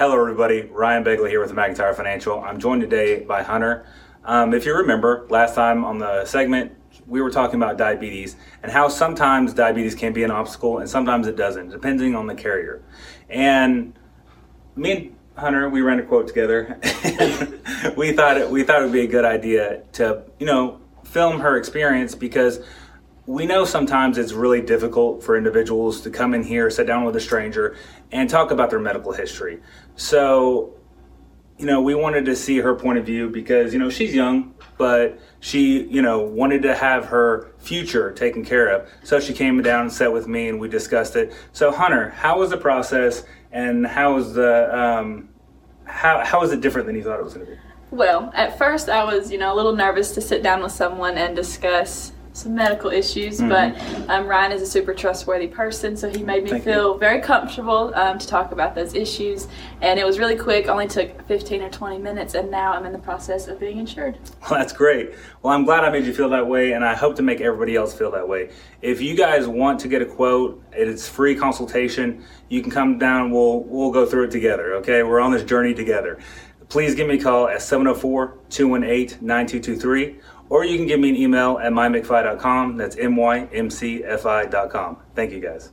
Hello, everybody. Ryan Begley here with McIntyre Financial. I'm joined today by Hunter. Um, if you remember, last time on the segment, we were talking about diabetes and how sometimes diabetes can be an obstacle and sometimes it doesn't, depending on the carrier. And me and Hunter, we ran a quote together. we thought it, we thought it would be a good idea to, you know, film her experience because we know sometimes it's really difficult for individuals to come in here, sit down with a stranger, and talk about their medical history. So, you know, we wanted to see her point of view because, you know, she's young, but she, you know, wanted to have her future taken care of. So she came down and sat with me and we discussed it. So, Hunter, how was the process and how was the, um, how, how was it different than you thought it was going to be? Well, at first I was, you know, a little nervous to sit down with someone and discuss some medical issues, mm-hmm. but um, Ryan is a super trustworthy person, so he made me Thank feel you. very comfortable um, to talk about those issues. And it was really quick, only took 15 or 20 minutes, and now I'm in the process of being insured. Well, that's great. Well, I'm glad I made you feel that way, and I hope to make everybody else feel that way. If you guys want to get a quote, it's free consultation. You can come down, we'll, we'll go through it together, okay? We're on this journey together please give me a call at 704 218 9223, or you can give me an email at mymcfi.com. That's M Y M C F I.com. Thank you guys.